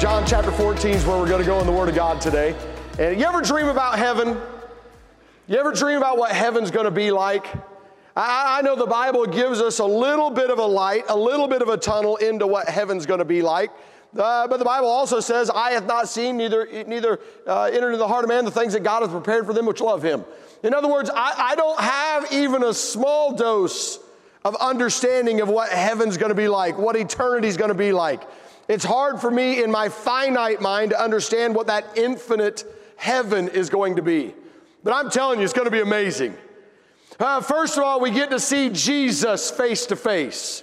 John chapter 14 is where we're going to go in the Word of God today. And you ever dream about heaven? You ever dream about what heaven's going to be like? I, I know the Bible gives us a little bit of a light, a little bit of a tunnel into what heaven's going to be like. Uh, but the Bible also says, "I have not seen, neither neither uh, entered into the heart of man the things that God has prepared for them which love Him." In other words, I, I don't have even a small dose of understanding of what heaven's going to be like, what eternity's going to be like. It's hard for me in my finite mind to understand what that infinite heaven is going to be. But I'm telling you, it's going to be amazing. Uh, first of all, we get to see Jesus face to face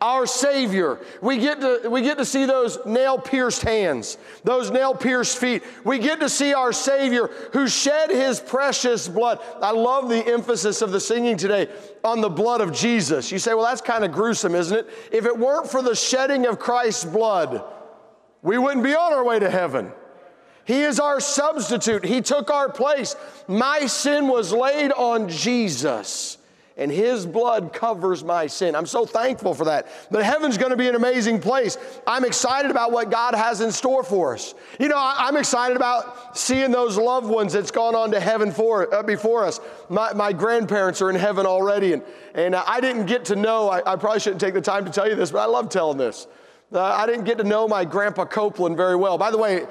our Savior. We get to, we get to see those nail pierced hands, those nail pierced feet. We get to see our Savior who shed His precious blood. I love the emphasis of the singing today on the blood of Jesus. You say, well, that's kind of gruesome, isn't it? If it weren't for the shedding of Christ's blood, we wouldn't be on our way to heaven. He is our substitute. He took our place. My sin was laid on Jesus and His blood covers my sin. I'm so thankful for that. But heaven's going to be an amazing place. I'm excited about what God has in store for us. You know, I'm excited about seeing those loved ones that's gone on to heaven for, uh, before us. My, my, grandparents are in heaven already, and, and uh, I didn't get to know, I, I, probably shouldn't take the time to tell you this, but I love telling this. Uh, I didn't get to know my grandpa Copeland very well. By the way,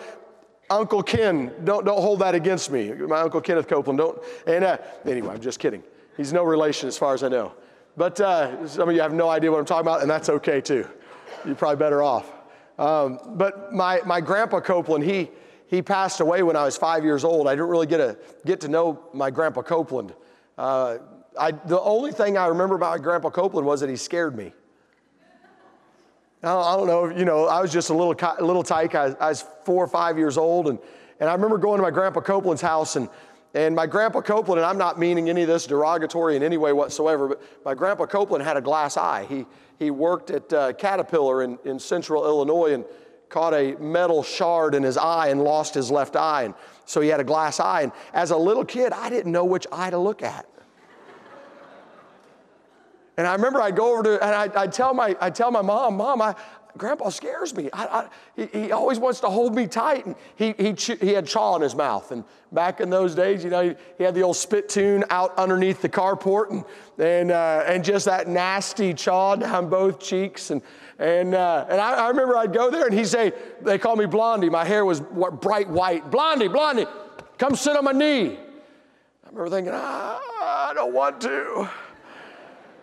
Uncle Ken, don't, don't hold that against me. My Uncle Kenneth Copeland, don't. And uh, anyway, I'm just kidding. He's no relation as far as I know. But uh, some of you have no idea what I'm talking about, and that's okay too. You're probably better off. Um, but my, my grandpa Copeland, he, he passed away when I was five years old. I didn't really get, a, get to know my grandpa Copeland. Uh, I, the only thing I remember about my grandpa Copeland was that he scared me. I don't know, you know, I was just a little, little tyke. I, I was four or five years old, and, and I remember going to my grandpa Copeland's house, and and my grandpa Copeland, and I'm not meaning any of this derogatory in any way whatsoever, but my grandpa Copeland had a glass eye. He, he worked at uh, Caterpillar in, in central Illinois and caught a metal shard in his eye and lost his left eye. And so he had a glass eye. And as a little kid, I didn't know which eye to look at. And I remember I'd go over to, and I'd, I'd, tell, my, I'd tell my mom, Mom, I, Grandpa scares me. I, I, he, he, always wants to hold me tight. And he, he, he had chaw in his mouth. And back in those days, you know, he, he had the old spittoon out underneath the carport and, and, uh, and just that nasty chaw down both cheeks. And, and, uh, and I, I, remember I'd go there and he'd say, they call me Blondie. My hair was bright white. Blondie, Blondie, come sit on my knee. I remember thinking, ah, I don't want to.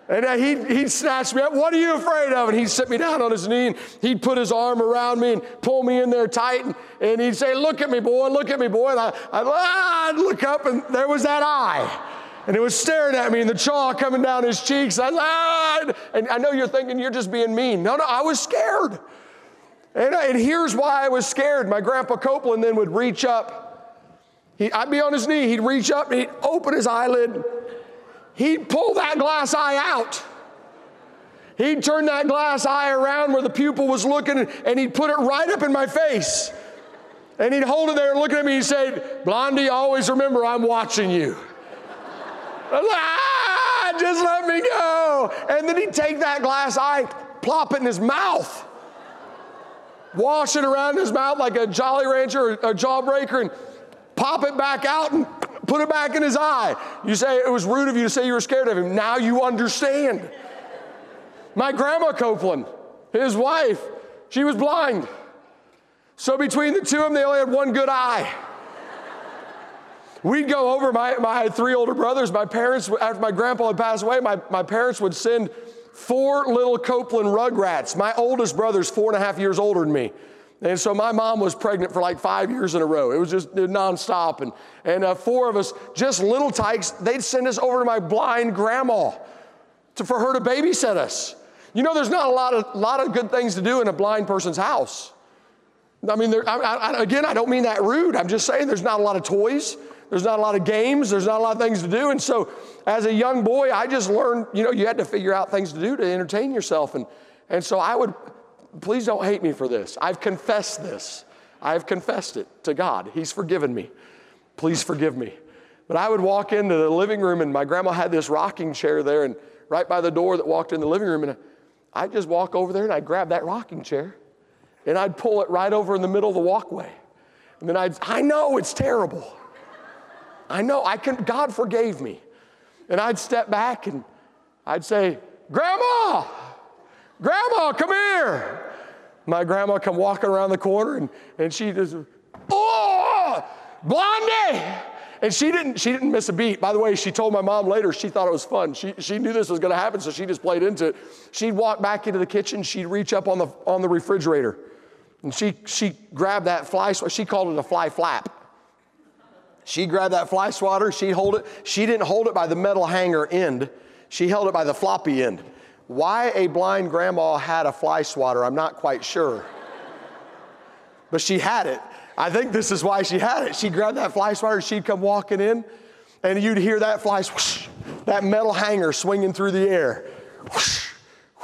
And he'd, he'd snatch me up. What are you afraid of? And he'd sit me down on his knee and he'd put his arm around me and pull me in there tight. And, and he'd say, Look at me, boy, look at me, boy. And I, I'd, ah, I'd look up and there was that eye. And it was staring at me and the chaw coming down his cheeks. I, ah, and I know you're thinking you're just being mean. No, no, I was scared. And, and here's why I was scared. My grandpa Copeland then would reach up. He, I'd be on his knee. He'd reach up and he'd open his eyelid he'd pull that glass eye out. He'd turn that glass eye around where the pupil was looking and he'd put it right up in my face. And he'd hold it there and look at me he'd say, Blondie, always remember I'm watching you. I was like, ah, just let me go. And then he'd take that glass eye, plop it in his mouth, wash it around his mouth like a Jolly Rancher or a jawbreaker, and pop it back out and put it back in his eye. You say it was rude of you to say you were scared of him. Now you understand. My grandma Copeland, his wife, she was blind. So between the two of them, they only had one good eye. We'd go over, my, my three older brothers, my parents, after my grandpa had passed away, my, my parents would send four little Copeland rugrats. My oldest brother's four and a half years older than me. And so my mom was pregnant for like five years in a row. It was just nonstop. And, and uh, four of us, just little tykes, they'd send us over to my blind grandma to, for her to babysit us. You know, there's not a lot of, lot of good things to do in a blind person's house. I mean, there, I, I, again, I don't mean that rude. I'm just saying there's not a lot of toys. There's not a lot of games. There's not a lot of things to do. And so, as a young boy, I just learned, you know, you had to figure out things to do to entertain yourself. And, and so I would, please don't hate me for this. I've confessed this. I've confessed it to God. He's forgiven me. Please forgive me. But I would walk into the living room, and my grandma had this rocking chair there, and right by the door that walked in the living room, and I'd just walk over there and I'd grab that rocking chair and I'd pull it right over in the middle of the walkway. And then I'd, I know it's terrible. I know, I can, God forgave me. And I'd step back and I'd say, Grandma, Grandma, come here. My grandma come walking around the corner and, and she just, oh, Blondie. And she didn't, she didn't miss a beat. By the way, she told my mom later she thought it was fun. She, she knew this was to happen, so she just played into it. She'd walk back into the kitchen, she'd reach up on the, on the refrigerator, and she, she grabbed that fly, she called it a fly flap. She grabbed that fly swatter, she'd hold it. She didn't hold it by the metal hanger end, she held it by the floppy end. Why a blind grandma had a fly swatter, I'm not quite sure. but she had it. I think this is why she had it. She grabbed that fly swatter, she'd come walking in, and you'd hear that fly, whoosh, that metal hanger swinging through the air. Whoosh,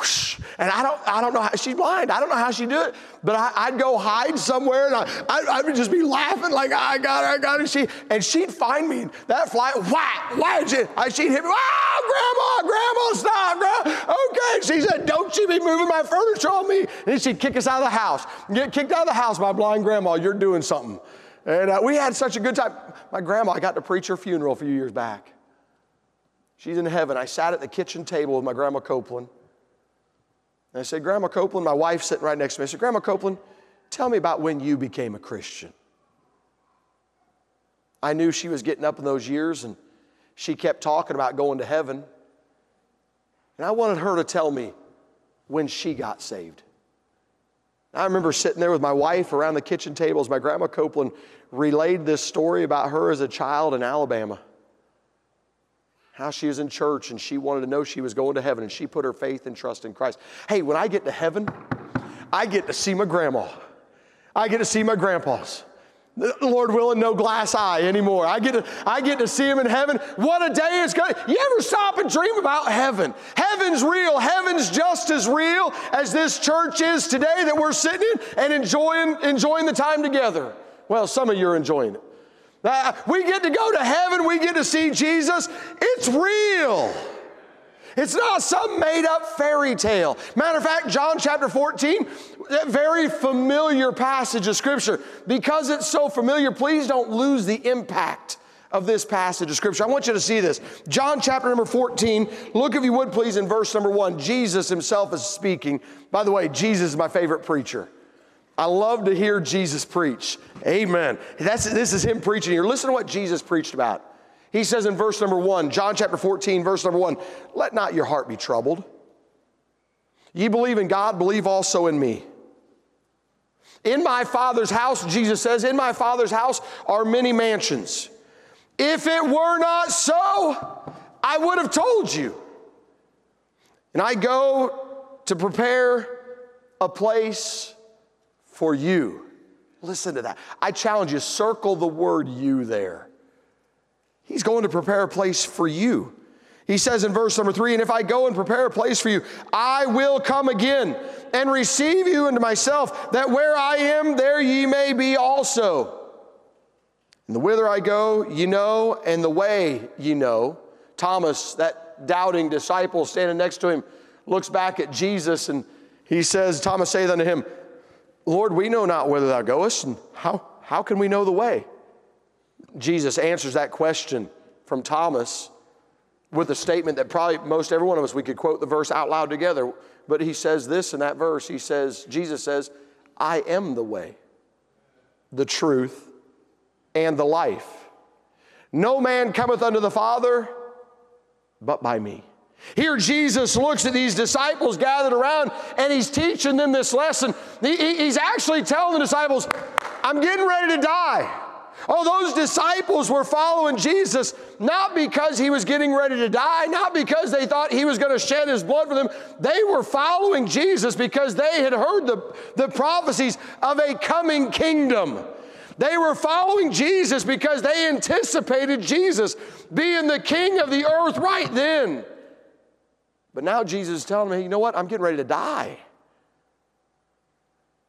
whoosh. And I don't, I don't know how, she's blind. I don't know how she do it. But I, would go hide somewhere and I, I, I, would just be laughing like, I got her, I got her. She, and she'd find me. That fly, whack, whack. She, she'd hit me, oh, grandma, grandma, stop, grandma. Okay. She said, don't you be moving my furniture on me. And then she'd kick us out of the house. Get kicked out of the house by blind grandma. You're doing something. And uh, we had such a good time. My grandma, I got to preach her funeral a few years back. She's in heaven. I sat at the kitchen table with my grandma Copeland. And I said, Grandma Copeland, my wife sitting right next to me, I said, Grandma Copeland, tell me about when you became a Christian. I knew she was getting up in those years and she kept talking about going to heaven. And I wanted her to tell me when she got saved. I remember sitting there with my wife around the kitchen table as my grandma Copeland relayed this story about her as a child in Alabama how she was in church and she wanted to know she was going to heaven and she put her faith and trust in Christ. Hey, when I get to heaven, I get to see my grandma. I get to see my grandpas. Lord willing, no glass eye anymore. I get to, I get to see him in heaven. What a day it's going to You ever stop and dream about heaven? Heaven's real. Heaven's just as real as this church is today that we're sitting in and enjoying, enjoying the time together. Well, some of you are enjoying it. Uh, we get to go to heaven, we get to see Jesus. It's real. It's not some made up fairy tale. Matter of fact, John chapter 14, that very familiar passage of scripture. Because it's so familiar, please don't lose the impact of this passage of scripture. I want you to see this. John chapter number 14, look if you would please in verse number one. Jesus himself is speaking. By the way, Jesus is my favorite preacher. I love to hear Jesus preach. Amen. That's, this is him preaching here. Listen to what Jesus preached about. He says in verse number one, John chapter 14, verse number one, let not your heart be troubled. Ye believe in God, believe also in me. In my Father's house, Jesus says, in my Father's house are many mansions. If it were not so, I would have told you. And I go to prepare a place for you. Listen to that. I challenge you, circle the word you there. He's going to prepare a place for you. He says in verse number three, and if I go and prepare a place for you, I will come again and receive you into myself, that where I am, there ye may be also. And the whither I go, ye know, and the way ye know. Thomas, that doubting disciple standing next to him, looks back at Jesus and he says, Thomas saith unto him, Lord, we know not whither thou goest, and how, how can we know the way? Jesus answers that question from Thomas with a statement that probably most every one of us, we could quote the verse out loud together. But he says this in that verse. He says, Jesus says, I am the way, the truth, and the life. No man cometh unto the Father but by me. Here, Jesus looks at these disciples gathered around and he's teaching them this lesson. He, he's actually telling the disciples, I'm getting ready to die. Oh, those disciples were following Jesus not because he was getting ready to die, not because they thought he was going to shed his blood for them. They were following Jesus because they had heard the, the prophecies of a coming kingdom. They were following Jesus because they anticipated Jesus being the king of the earth right then. But now Jesus is telling me, you know what? I'm getting ready to die.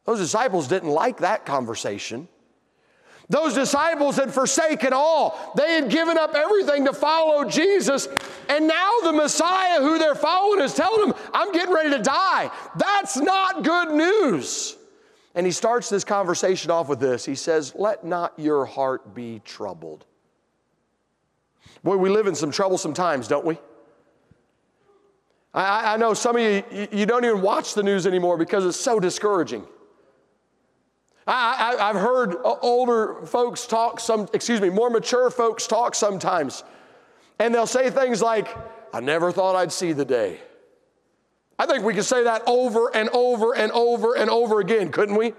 Those disciples didn't like that conversation. Those disciples had forsaken all. They had given up everything to follow Jesus. And now the Messiah who they're following is telling them, I'm getting ready to die. That's not good news. And he starts this conversation off with this. He says, Let not your heart be troubled. Boy, we live in some troublesome times, don't we? I, I know some of you, you don't even watch the news anymore because it's so discouraging. I, have heard older folks talk some, excuse me, more mature folks talk sometimes. And they'll say things like, I never thought I'd see the day. I think we could say that over and over and over and over again, couldn't we?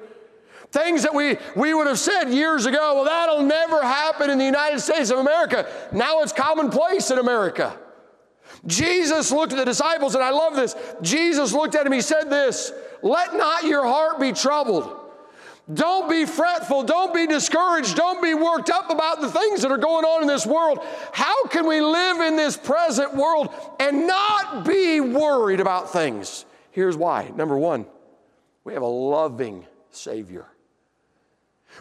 Things that we, we would have said years ago, well, that'll never happen in the United States of America. Now it's commonplace in America. Jesus looked at the disciples, and I love this. Jesus looked at him, he said this Let not your heart be troubled. Don't be fretful. Don't be discouraged. Don't be worked up about the things that are going on in this world. How can we live in this present world and not be worried about things? Here's why. Number one, we have a loving Savior.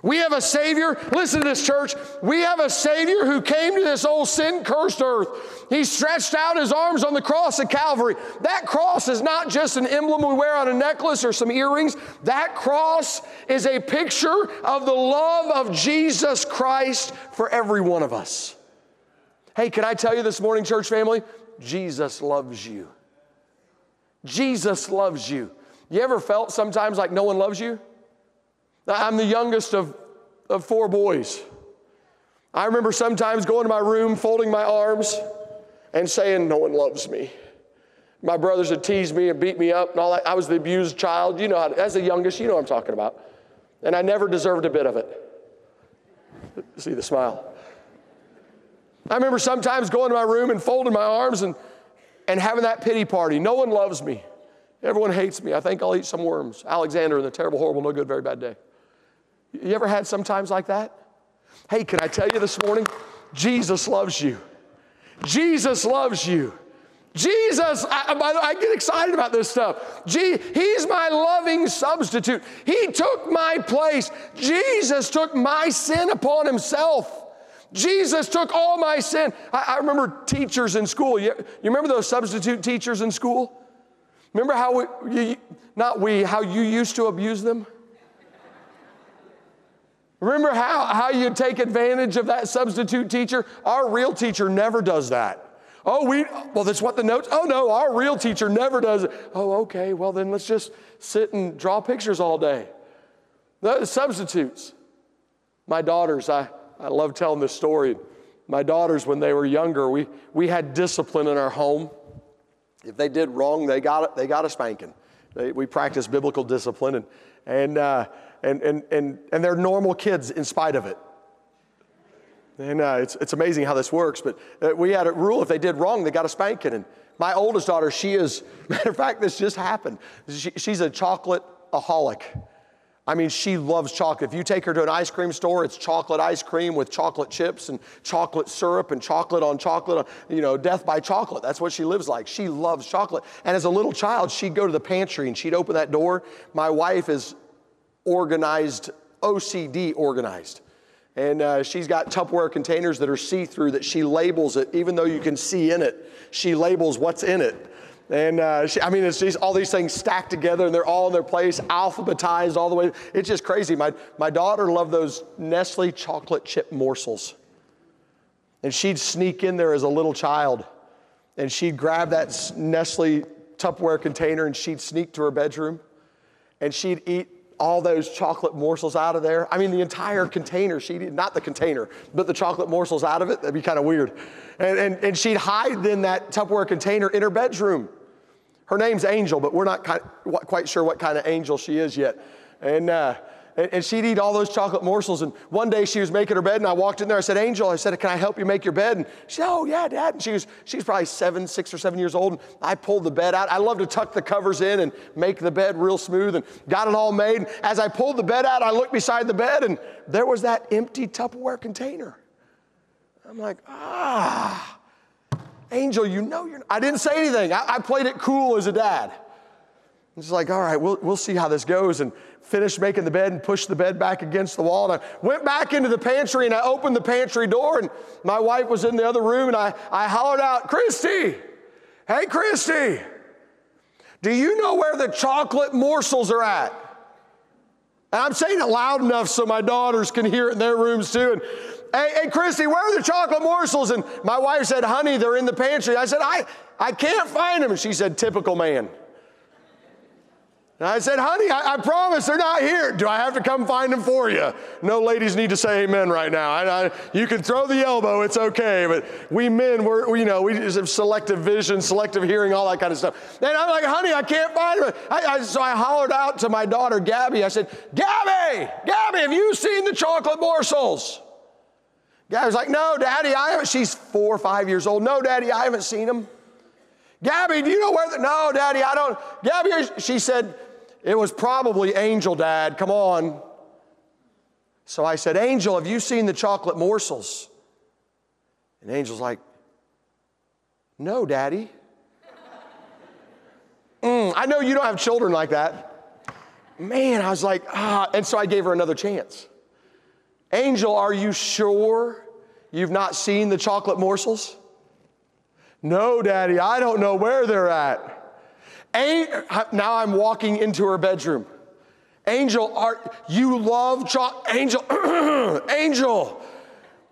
We have a Savior. Listen to this, church. We have a Savior who came to this old sin cursed earth. He stretched out his arms on the cross at Calvary. That cross is not just an emblem we wear on a necklace or some earrings. That cross is a picture of the love of Jesus Christ for every one of us. Hey, can I tell you this morning, church family? Jesus loves you. Jesus loves you. You ever felt sometimes like no one loves you? I'm the youngest of, of four boys. I remember sometimes going to my room, folding my arms, and saying, No one loves me. My brothers would tease me and beat me up and all that. I was the abused child. You know, how, as the youngest, you know what I'm talking about. And I never deserved a bit of it. See the smile. I remember sometimes going to my room and folding my arms and, and having that pity party. No one loves me. Everyone hates me. I think I'll eat some worms. Alexander and the terrible, horrible, no good, very bad day. You ever had sometimes like that? Hey, can I tell you this morning? Jesus loves you. Jesus loves you. Jesus, I, I, get excited about this stuff. Gee, he's my loving substitute. He took my place. Jesus took my sin upon himself. Jesus took all my sin. I, I remember teachers in school. You, you, remember those substitute teachers in school? Remember how we, you, not we, how you used to abuse them? Remember how, how you take advantage of that substitute teacher? Our real teacher never does that. Oh, we, well, that's what the notes, oh no, our real teacher never does it. Oh, okay, well then let's just sit and draw pictures all day. The substitutes. My daughters, I, I love telling this story. My daughters, when they were younger, we, we had discipline in our home. If they did wrong, they got, they got a spanking. They, we practiced biblical discipline. And, and uh, and, and, and, and they're normal kids in spite of it. And uh, it's, it's amazing how this works, but uh, we had a rule if they did wrong, they got a spanking. And my oldest daughter, she is, matter of fact, this just happened. She, she's a chocolate aholic. I mean, she loves chocolate. If you take her to an ice cream store, it's chocolate ice cream with chocolate chips and chocolate syrup and chocolate on chocolate, you know, death by chocolate. That's what she lives like. She loves chocolate. And as a little child, she'd go to the pantry and she'd open that door. My wife is organized, OCD organized. And uh, she's got Tupperware containers that are see through that she labels it, even though you can see in it. She labels what's in it. And uh, she, I mean, it's just all these things stacked together and they're all in their place, alphabetized all the way. It's just crazy. My, my daughter loved those Nestle chocolate chip morsels. And she'd sneak in there as a little child and she'd grab that Nestle Tupperware container and she'd sneak to her bedroom and she'd eat all those chocolate morsels out of there. I mean, the entire container, she'd not the container, but the chocolate morsels out of it. That'd be kind of weird. And, and, and she'd hide in that Tupperware container in her bedroom. Her name's Angel, but we're not quite sure what kind of angel she is yet. And, uh, and, she'd eat all those chocolate morsels. And one day she was making her bed, and I walked in there. I said, Angel, I said, can I help you make your bed? And she said, Oh, yeah, Dad. And she was, she was probably seven, six or seven years old. And I pulled the bed out. I love to tuck the covers in and make the bed real smooth and got it all made. And as I pulled the bed out, I looked beside the bed, and there was that empty Tupperware container. I'm like, ah, Angel, you know you're. I didn't say anything. I, I played it cool as a dad. It's like, all right, we'll, we'll see how this goes. And finished making the bed and pushed the bed back against the wall. And I went back into the pantry and I opened the pantry door and my wife was in the other room and I, I hollered out, Christy, hey, Christy, do you know where the chocolate morsels are at? And I'm saying it loud enough so my daughters can hear it in their rooms too. And hey, hey, Christy, where are the chocolate morsels? And my wife said, honey, they're in the pantry. I said, I, I can't find them. And she said, typical man. And I said, honey, I, I, promise they're not here. Do I have to come find them for you? No ladies need to say amen right now. I, I, you can throw the elbow, it's okay. But we men, we're, we, you know, we just have selective vision, selective hearing, all that kind of stuff. And I'm like, honey, I can't find them. So I hollered out to my daughter, Gabby. I said, Gabby, Gabby, have you seen the chocolate morsels? Gabby's like, no, Daddy, I haven't. She's four or five years old. No, Daddy, I haven't seen them. Gabby, do you know where the, no, Daddy, I don't. Gabby, she said, it was probably Angel, Dad, come on. So I said, Angel, have you seen the chocolate morsels? And Angel's like, No, Daddy. mm, I know you don't have children like that. Man, I was like, ah. And so I gave her another chance. Angel, are you sure you've not seen the chocolate morsels? No, Daddy, I don't know where they're at. Now I'm walking into her bedroom. Angel, are you love chocolate? Angel, Angel,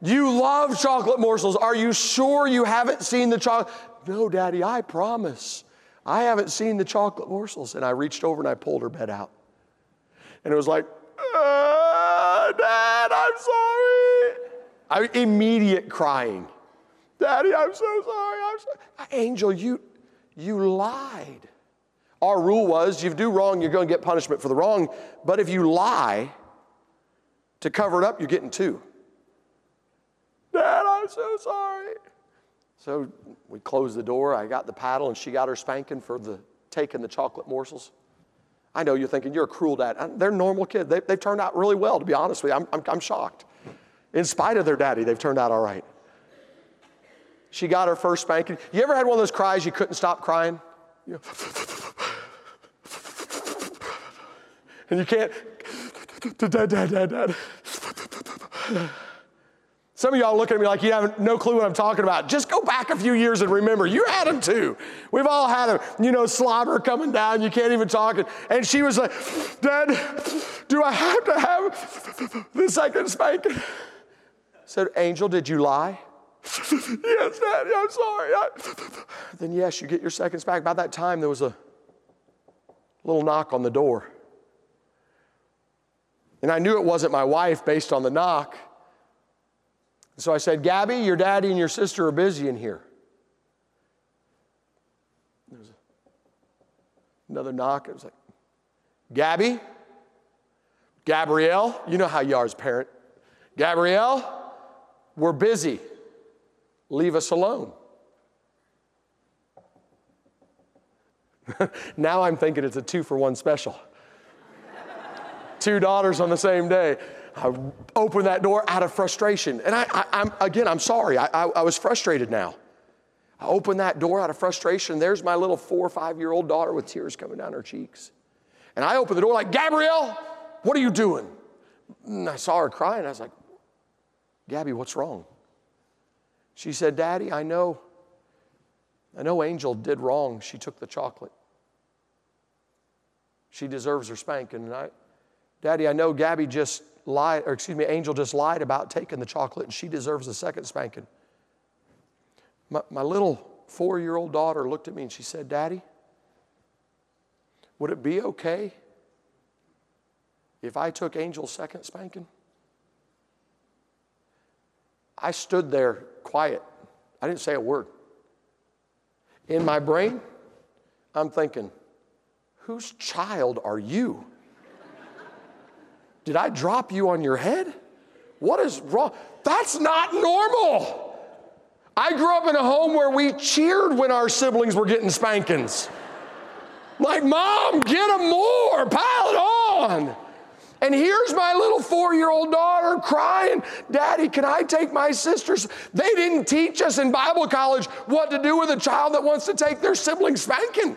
you love chocolate morsels. Are you sure you haven't seen the chocolate? No, Daddy, I promise. I haven't seen the chocolate morsels. And I reached over and I pulled her bed out. And it was like, uh, Dad, I'm sorry. I, immediate crying. Daddy, I'm so sorry. I'm sorry. Angel, you, you lied. Our rule was you do wrong, you're going to get punishment for the wrong. But if you lie to cover it up, you're getting two. Dad, I'm so sorry. So we closed the door. I got the paddle, and she got her spanking for the taking the chocolate morsels. I know you're thinking you're a cruel dad. They're normal kids. They, have turned out really well, to be honest with you. I'm, I'm, I'm shocked. In spite of their daddy, they've turned out all right. She got her first spanking. You ever had one of those cries you couldn't stop crying? You know, and you can't, dad, dad, dad, dad. Some of y'all looking at me like you have no clue what I'm talking about. Just go back a few years and remember, you had them too. We've all had them, you know, slobber coming down, you can't even talk. And she was like, Dad, do I have to have the second spanking? Said, Angel, did you lie? yes, Daddy, I'm sorry. I... Then, yes, you get your second spanking. By that time, there was a little knock on the door. And I knew it wasn't my wife based on the knock. So I said, Gabby, your daddy and your sister are busy in here. There was another knock. It was like, Gabby, Gabrielle, you know how you are as parent. Gabrielle, we're busy. Leave us alone. now I'm thinking it's a two for one special two daughters on the same day. I opened that door out of frustration. And I, am again, I'm sorry. I, I, I was frustrated now. I opened that door out of frustration. There's my little four or five year old daughter with tears coming down her cheeks. And I opened the door like, Gabrielle, what are you doing? And I saw her crying. I was like, Gabby, what's wrong? She said, Daddy, I know, I know Angel did wrong. She took the chocolate. She deserves her spanking. And I, Daddy, I know Gabby just lied, or excuse me, Angel just lied about taking the chocolate and she deserves a second spanking. My, my little four year old daughter looked at me and she said, Daddy, would it be okay if I took Angel's second spanking? I stood there quiet. I didn't say a word. In my brain, I'm thinking, whose child are you? Did I drop you on your head? What is wrong? That's not normal. I grew up in a home where we cheered when our siblings were getting spankings. Like, mom, get them more, pile it on. And here's my little four year old daughter crying, Daddy, can I take my sisters? They didn't teach us in Bible college what to do with a child that wants to take their sibling spanking.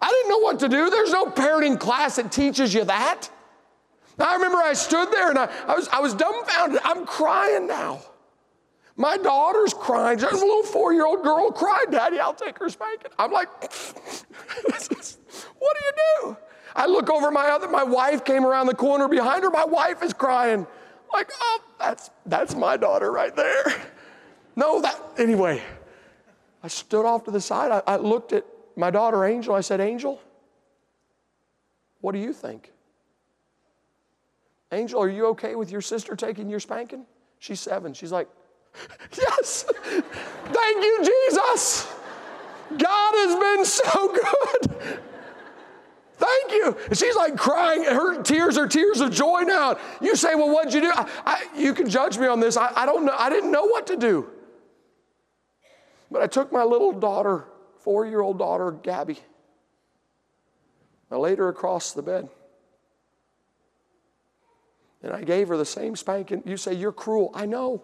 I didn't know what to do. There's no parenting class that teaches you that. I remember I stood there and I, I, was, I was dumbfounded. I'm crying now. My daughter's crying. A little four year old girl cried, Daddy, I'll take her spanking. I'm like, what do you do? I look over my other, my wife came around the corner behind her. My wife is crying. Like, oh, that's, that's my daughter right there. No, that, anyway, I stood off to the side. I, I looked at my daughter, Angel. I said, Angel, what do you think? Angel, are you okay with your sister taking your spanking? She's seven. She's like, Yes. Thank you, Jesus. God has been so good. Thank you. And she's like crying. Her tears are tears of joy now. You say, Well, what'd you do? I, I, you can judge me on this. I, I don't know. I didn't know what to do. But I took my little daughter, four year old daughter, Gabby. I laid her across the bed. And I gave her the same spanking. You say, You're cruel. I know.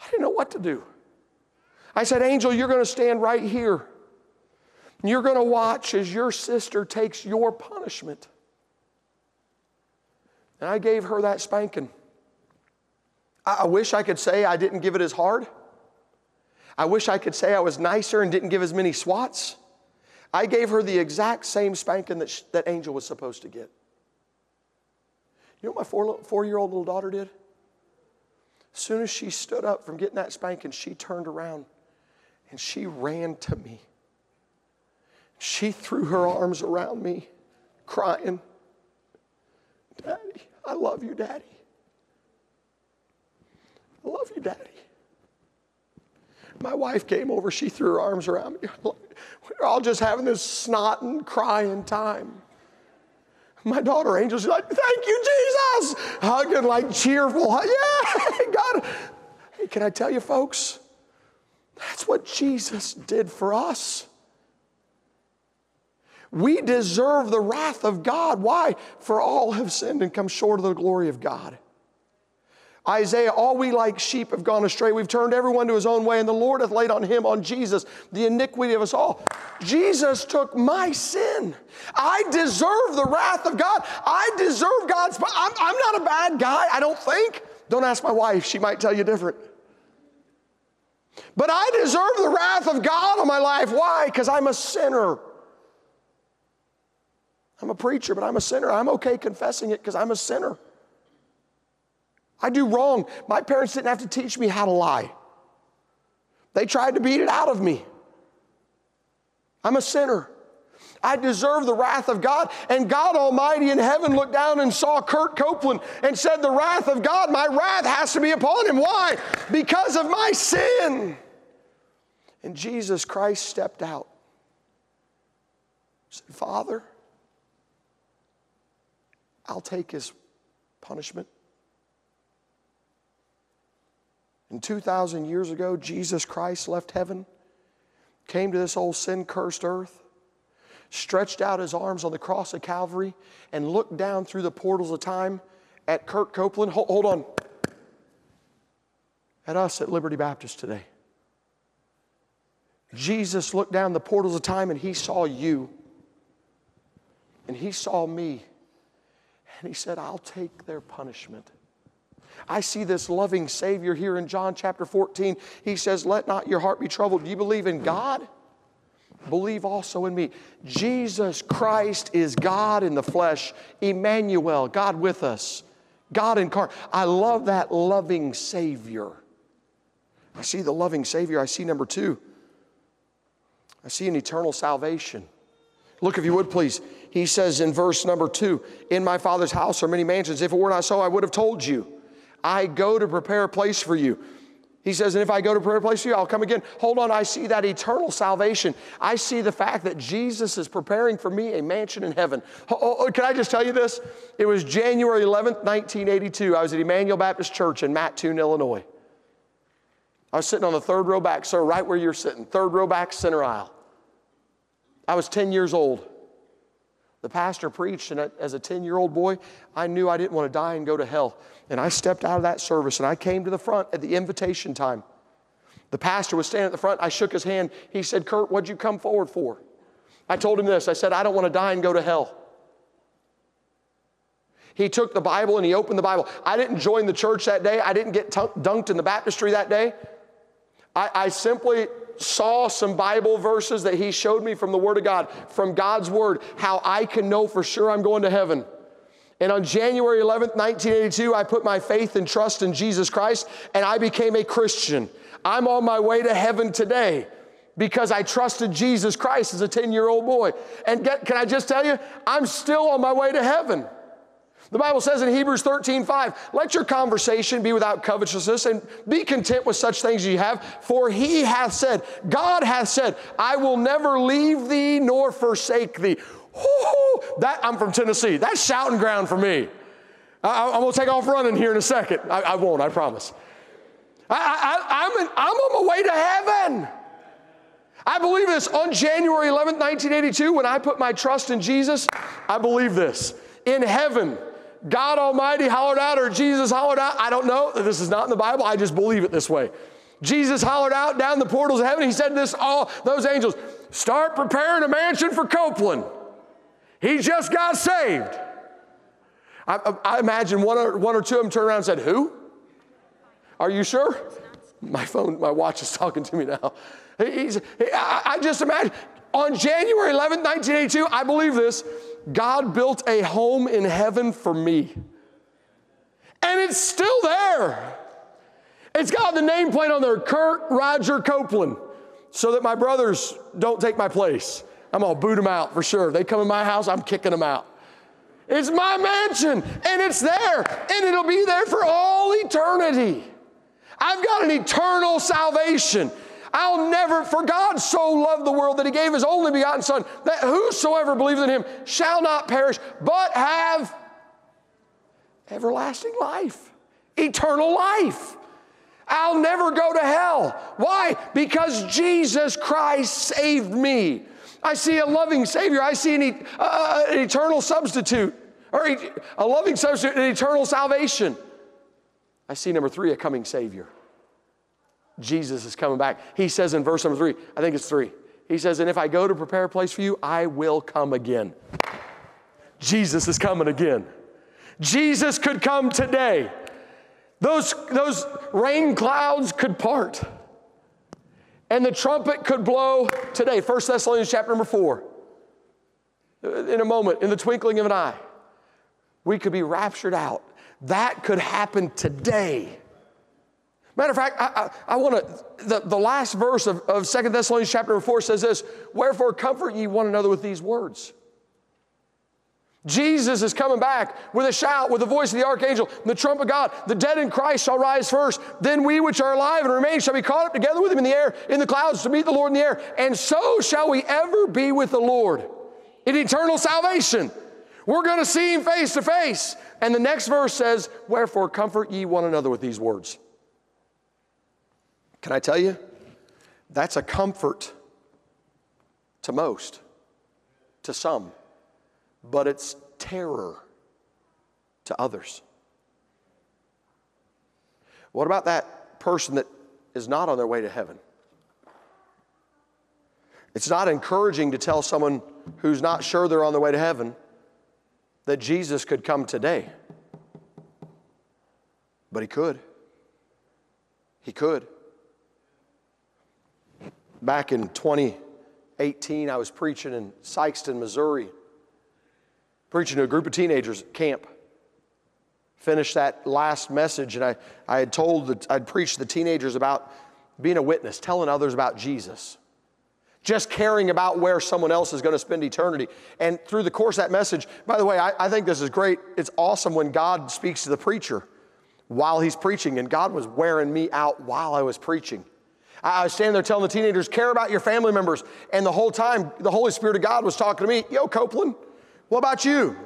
I didn't know what to do. I said, Angel, you're going to stand right here. You're going to watch as your sister takes your punishment. And I gave her that spanking. I wish I could say I didn't give it as hard. I wish I could say I was nicer and didn't give as many swats. I gave her the exact same spanking that, she, that Angel was supposed to get. You know what my four, four year old little daughter did? As soon as she stood up from getting that spanking, she turned around and she ran to me. She threw her arms around me, crying, Daddy, I love you, Daddy. I love you, Daddy. My wife came over, she threw her arms around me. We are all just having this snotting, crying time. My daughter Angel's like, thank you, Jesus. Hugging like cheerful. Yeah, God. Hey, can I tell you, folks? That's what Jesus did for us. We deserve the wrath of God. Why? For all have sinned and come short of the glory of God. Isaiah, all we like sheep have gone astray. We've turned everyone to his own way, and the Lord hath laid on him, on Jesus, the iniquity of us all. Jesus took my sin. I deserve the wrath of God. I deserve God's. I'm, I'm not a bad guy, I don't think. Don't ask my wife, she might tell you different. But I deserve the wrath of God on my life. Why? Because I'm a sinner. I'm a preacher, but I'm a sinner. I'm okay confessing it because I'm a sinner. I do wrong. My parents didn't have to teach me how to lie, they tried to beat it out of me. I'm a sinner. I deserve the wrath of God. And God Almighty in heaven looked down and saw Kurt Copeland and said, The wrath of God, my wrath has to be upon him. Why? Because of my sin. And Jesus Christ stepped out. Said, Father, I'll take his punishment. And 2,000 years ago, Jesus Christ left heaven, came to this old sin cursed earth, stretched out his arms on the cross of Calvary, and looked down through the portals of time at Kurt Copeland. Hold, hold on. At us at Liberty Baptist today. Jesus looked down the portals of time and he saw you. And he saw me. And he said, I'll take their punishment. I see this loving Savior here in John chapter 14. He says, Let not your heart be troubled. Do you believe in God? Believe also in me. Jesus Christ is God in the flesh, Emmanuel, God with us, God incarnate. I love that loving Savior. I see the loving Savior. I see number two. I see an eternal salvation. Look, if you would please. He says in verse number two, In my Father's house are many mansions. If it were not so, I would have told you. I go to prepare a place for you. He says, and if I go to prayer place for you, I'll come again. Hold on, I see that eternal salvation. I see the fact that Jesus is preparing for me a mansion in heaven. Oh, oh, oh can I just tell you this? It was January 11th, 1982. I was at Emmanuel Baptist Church in Mattoon, Illinois. I was sitting on the third row back, sir, right where you're sitting, third row back, center aisle. I was 10 years old. The pastor preached, and as a 10 year old boy, I knew I didn't want to die and go to hell. And I stepped out of that service and I came to the front at the invitation time. The pastor was standing at the front. I shook his hand. He said, Kurt, what'd you come forward for? I told him this I said, I don't want to die and go to hell. He took the Bible and he opened the Bible. I didn't join the church that day, I didn't get t- dunked in the baptistry that day. I, I simply saw some Bible verses that he showed me from the Word of God, from God's Word, how I can know for sure I'm going to heaven. And on January 11th, 1982, I put my faith and trust in Jesus Christ and I became a Christian. I'm on my way to heaven today because I trusted Jesus Christ as a 10 year old boy. And get, can I just tell you, I'm still on my way to heaven. The Bible says in Hebrews 13, 5, let your conversation be without covetousness and be content with such things as you have, for he hath said, God hath said, I will never leave thee nor forsake thee. That I'm from Tennessee. That's shouting ground for me. I, am gonna take off running here in a second. I, I won't, I promise. I, am I'm on my way to heaven. I believe this. On January 11th, 1982, when I put my trust in Jesus, I believe this. In heaven, God Almighty hollered out or Jesus hollered out. I don't know. This is not in the Bible. I just believe it this way. Jesus hollered out down the portals of heaven. He said this all those angels, start preparing a mansion for Copeland. He just got saved. I, I imagine one or, one or two of them turned around and said, Who? Are you sure? My phone, my watch is talking to me now. He's, I, I just imagine on January 11, 1982, I believe this. God built a home in heaven for me. And it's still there. It's got the nameplate on there Kurt Roger Copeland, so that my brothers don't take my place. I'm gonna boot them out for sure. They come in my house, I'm kicking them out. It's my mansion, and it's there, and it'll be there for all eternity. I've got an eternal salvation. I'll never, for God so loved the world that he gave his only begotten Son, that whosoever believes in him shall not perish, but have everlasting life, eternal life. I'll never go to hell. Why? Because Jesus Christ saved me. I see a loving Savior. I see an, uh, an eternal substitute, or a loving substitute, an eternal salvation. I see number three, a coming Savior. Jesus is coming back. He says in verse number three, I think it's three. He says, And if I go to prepare a place for you, I will come again. Jesus is coming again. Jesus could come today. Those, those rain clouds could part. And the trumpet could blow today. 1 Thessalonians chapter number 4. In a moment, in the twinkling of an eye, we could be raptured out. That could happen today. Matter of fact, I, I, I want to, the, the last verse of, of 2 Thessalonians chapter 4 says this Wherefore comfort ye one another with these words. Jesus is coming back with a shout, with the voice of the archangel, the trump of God. The dead in Christ shall rise first. Then we which are alive and remain shall be caught up together with him in the air, in the clouds, to meet the Lord in the air. And so shall we ever be with the Lord in eternal salvation. We're going to see him face to face. And the next verse says, Wherefore comfort ye one another with these words. Can I tell you? That's a comfort to most, to some but it's terror to others. What about that person that is not on their way to heaven? It's not encouraging to tell someone who's not sure they're on their way to heaven that Jesus could come today. But he could. He could. Back in 2018, I was preaching in Sikeston, Missouri preaching to a group of teenagers at camp. Finished that last message, and I, I had told that I'd preached the teenagers about being a witness, telling others about Jesus, just caring about where someone else is going to spend eternity. And through the course of that message, by the way, I, I think this is great. It's awesome when God speaks to the preacher. while he's preaching, and God was wearing me out while I was preaching. I was standing there telling the teenagers, care about your family members. And the whole time, the Holy Spirit of God was talking to me, Yo, Copeland, what about you?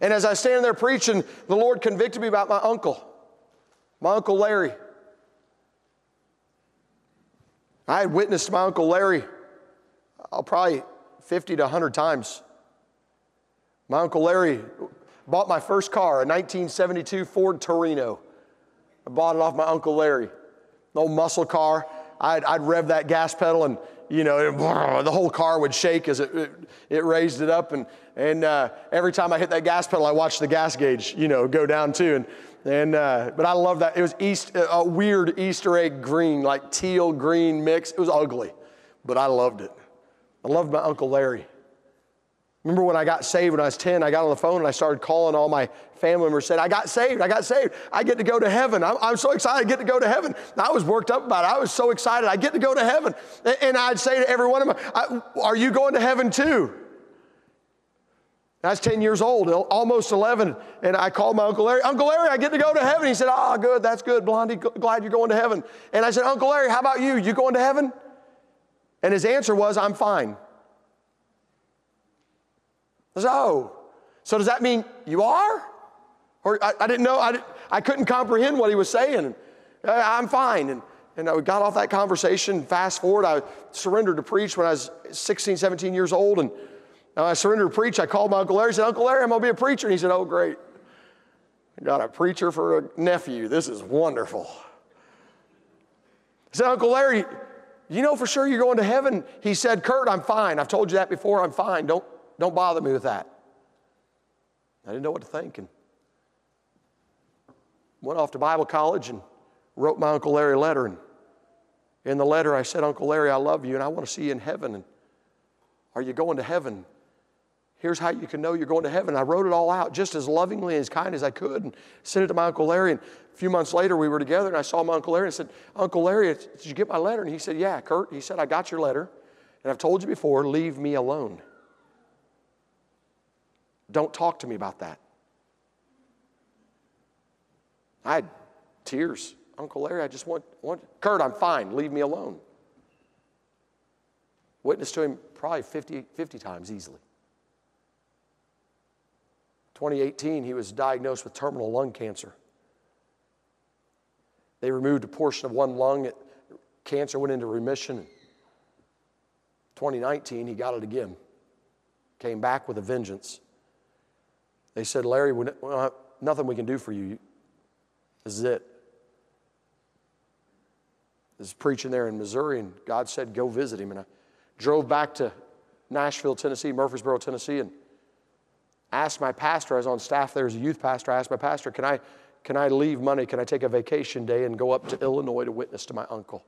And as I standing there preaching, the Lord convicted me about my uncle, my Uncle Larry. I had witnessed my Uncle Larry uh, probably 50 to 100 times. My Uncle Larry bought my first car, a 1972 Ford Torino. I bought it off my Uncle Larry old muscle car. I'd, I'd rev that gas pedal and, you know, the whole car would shake as it, it, it raised it up. And, and uh, every time I hit that gas pedal, I watched the gas gauge, you know, go down too. And, and uh, but I love that. It was East, a weird Easter egg green, like teal green mix. It was ugly, but I loved it. I loved my Uncle Larry. Remember when I got saved when I was 10, I got on the phone and I started calling all my family member said, I got saved, I got saved. I get to go to heaven. I'm, I'm so excited I get to go to heaven. I was worked up about it. I was so excited. I get to go to heaven. And I'd say to every one of them, Are you going to heaven too? I was 10 years old, almost 11, and I called my Uncle Larry. Uncle Larry, I get to go to heaven. He said, Oh, good, that's good, Blondie. Glad you're going to heaven. And I said, Uncle Larry, how about you? You going to heaven? And his answer was, I'm fine. I said, Oh, so does that mean you are? Or I, I didn't know, I, I couldn't comprehend what he was saying. Uh, I'm fine. And, and I got off that conversation. Fast forward, I surrendered to preach when I was 16, 17 years old. And I surrendered to preach. I called my Uncle Larry. and said, Uncle Larry, I'm going to be a preacher. And he said, Oh, great. I got a preacher for a nephew. This is wonderful. I said, Uncle Larry, you know for sure you're going to heaven? He said, Kurt, I'm fine. I've told you that before. I'm fine. Don't, don't bother me with that. I didn't know what to think and went off to Bible college and wrote my Uncle Larry a letter. And in the letter, I said, Uncle Larry, I love you and I want to see you in heaven. And are you going to heaven? Here's how you can know you're going to heaven. I wrote it all out just as lovingly and as kind as I could and sent it to my Uncle Larry. And a few months later, we were together and I saw my Uncle Larry and said, Uncle Larry, did you get my letter? And he said, Yeah, Kurt. He said, I got your letter. And I've told you before, leave me alone. Don't talk to me about that. I had tears. Uncle Larry, I just want, want Kurt, I'm fine. Leave me alone. Witnessed to him probably 50, 50 times easily. 2018, he was diagnosed with terminal lung cancer. They removed a portion of one lung. Cancer went into remission. 2019, he got it again. Came back with a vengeance. They said, Larry, nothing we can do for you. This is it. This was preaching there in Missouri, and God said, go visit him. And I drove back to Nashville, Tennessee, Murfreesboro, Tennessee, and asked my pastor, I was on staff there as a youth pastor, I asked my pastor, can I, can I leave money? Can I take a vacation day and go up to Illinois to witness to my uncle?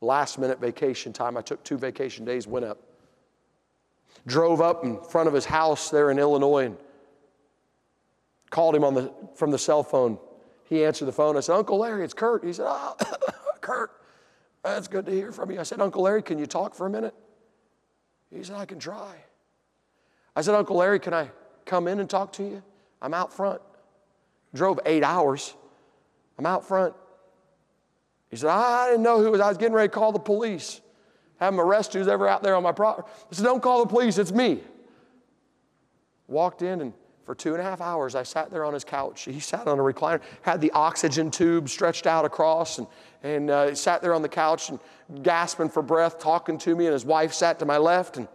Last minute vacation time, I took two vacation days, went up. Drove up in front of his house there in Illinois and Called him on the, from the cell phone. He answered the phone. I said, Uncle Larry, it's Kurt. He said, Oh, Kurt, that's good to hear from you. I said, Uncle Larry, can you talk for a minute? He said, I can try. I said, Uncle Larry, can I come in and talk to you? I'm out front. Drove eight hours. I'm out front. He said, I didn't know who was. I was getting ready to call the police. Have them arrest who's ever out there on my property. I said, Don't call the police, it's me. Walked in and for two and a half hours, I sat there on his couch. He sat on a recliner, had the oxygen tube stretched out across, and, and uh, sat there on the couch and gasping for breath, talking to me. And his wife sat to my left, and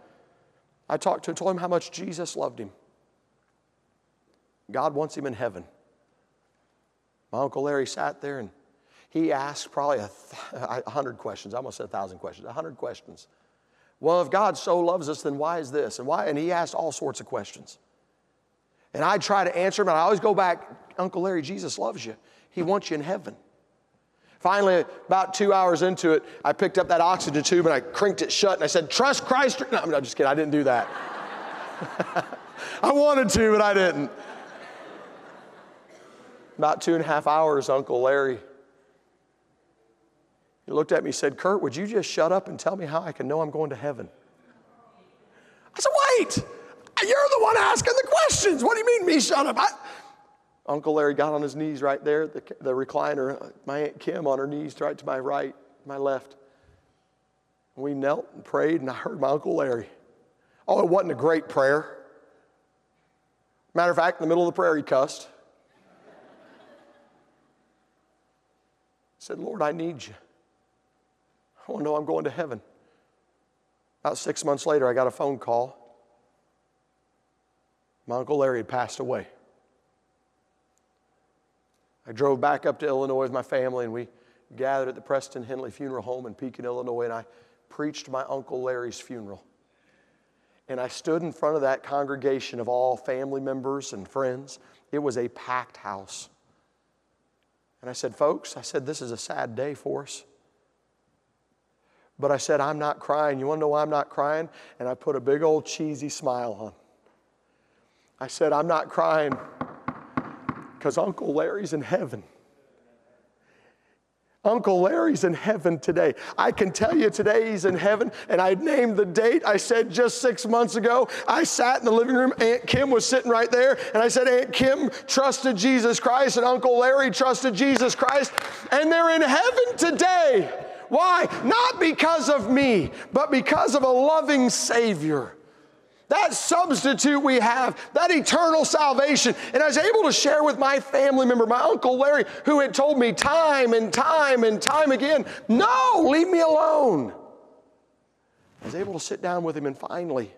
I talked to him, told him how much Jesus loved him. God wants him in heaven. My Uncle Larry sat there and he asked probably a, th- hundred questions. I almost said a thousand questions, a hundred questions. Well, if God so loves us, then why is this? And why? And he asked all sorts of questions. And I try to answer him, and I always go back, Uncle Larry, Jesus loves you. He wants you in heaven. Finally, about two hours into it, I picked up that oxygen tube and I crinked it shut and I said, Trust Christ. No, I'm just kidding. I didn't do that. I wanted to, but I didn't. About two and a half hours, Uncle Larry, he looked at me and said, Kurt, would you just shut up and tell me how I can know I'm going to heaven? I said, Wait. You're the one asking the questions. What do you mean, me shut up? I, Uncle Larry got on his knees right there, the, the recliner, my Aunt Kim on her knees right to my right, my left. We knelt and prayed, and I heard my Uncle Larry. Oh, it wasn't a great prayer. Matter of fact, in the middle of the prayer, he cussed. said, Lord, I need you. I want to know I'm going to heaven. About six months later, I got a phone call. My Uncle Larry had passed away. I drove back up to Illinois with my family, and we gathered at the Preston Hanley Funeral Home in Pekin, Illinois, and I preached my Uncle Larry's funeral. And I stood in front of that congregation of all family members and friends. It was a packed house. And I said, Folks, I said, this is a sad day for us. But I said, I'm not crying. You want to know why I'm not crying? And I put a big old cheesy smile on. I said, I'm not crying because Uncle Larry's in heaven. Uncle Larry's in heaven today. I can tell you today he's in heaven, and I named the date. I said just six months ago, I sat in the living room. Aunt Kim was sitting right there, and I said, Aunt Kim trusted Jesus Christ, and Uncle Larry trusted Jesus Christ, and they're in heaven today. Why? Not because of me, but because of a loving Savior that substitute we have, that eternal salvation. And I was able to share with my family member, my Uncle Larry, who had told me time and time and time again, no, leave me alone. I was able to sit down with him, and finally,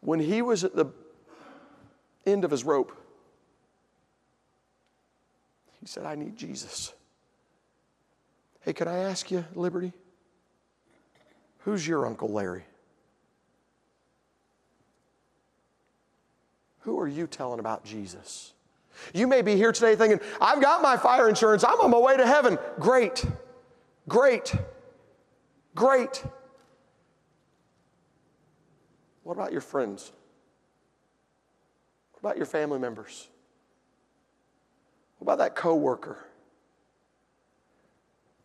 when he was at the end of his rope, he said, I need Jesus. Hey, can I ask you, Liberty? Who's your Uncle Larry? Who are you telling about Jesus? You may be here today thinking, I've got my fire insurance, I'm on my way to heaven. Great, great, great. What about your friends? What about your family members? What about that coworker?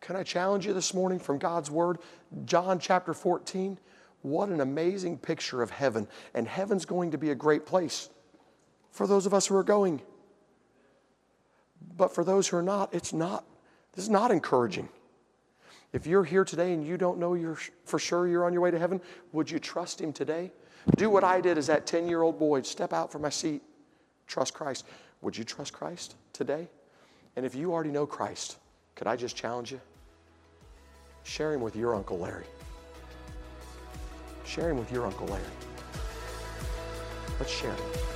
Can I challenge you this morning from God's Word? John chapter 14. What an amazing picture of heaven. And heaven's going to be a great place for those of us who are going. But for those who are not, it's not, this is not encouraging. If you're here today and you don't know you're for sure you're on your way to heaven, would you trust Him today? Do what I did as that 10 year old boy, step out from my seat, trust Christ. Would you trust Christ today? And if you already know Christ, could I just challenge you? Share Him with your Uncle Larry. Share Him with your Uncle Larry. Let's share Him.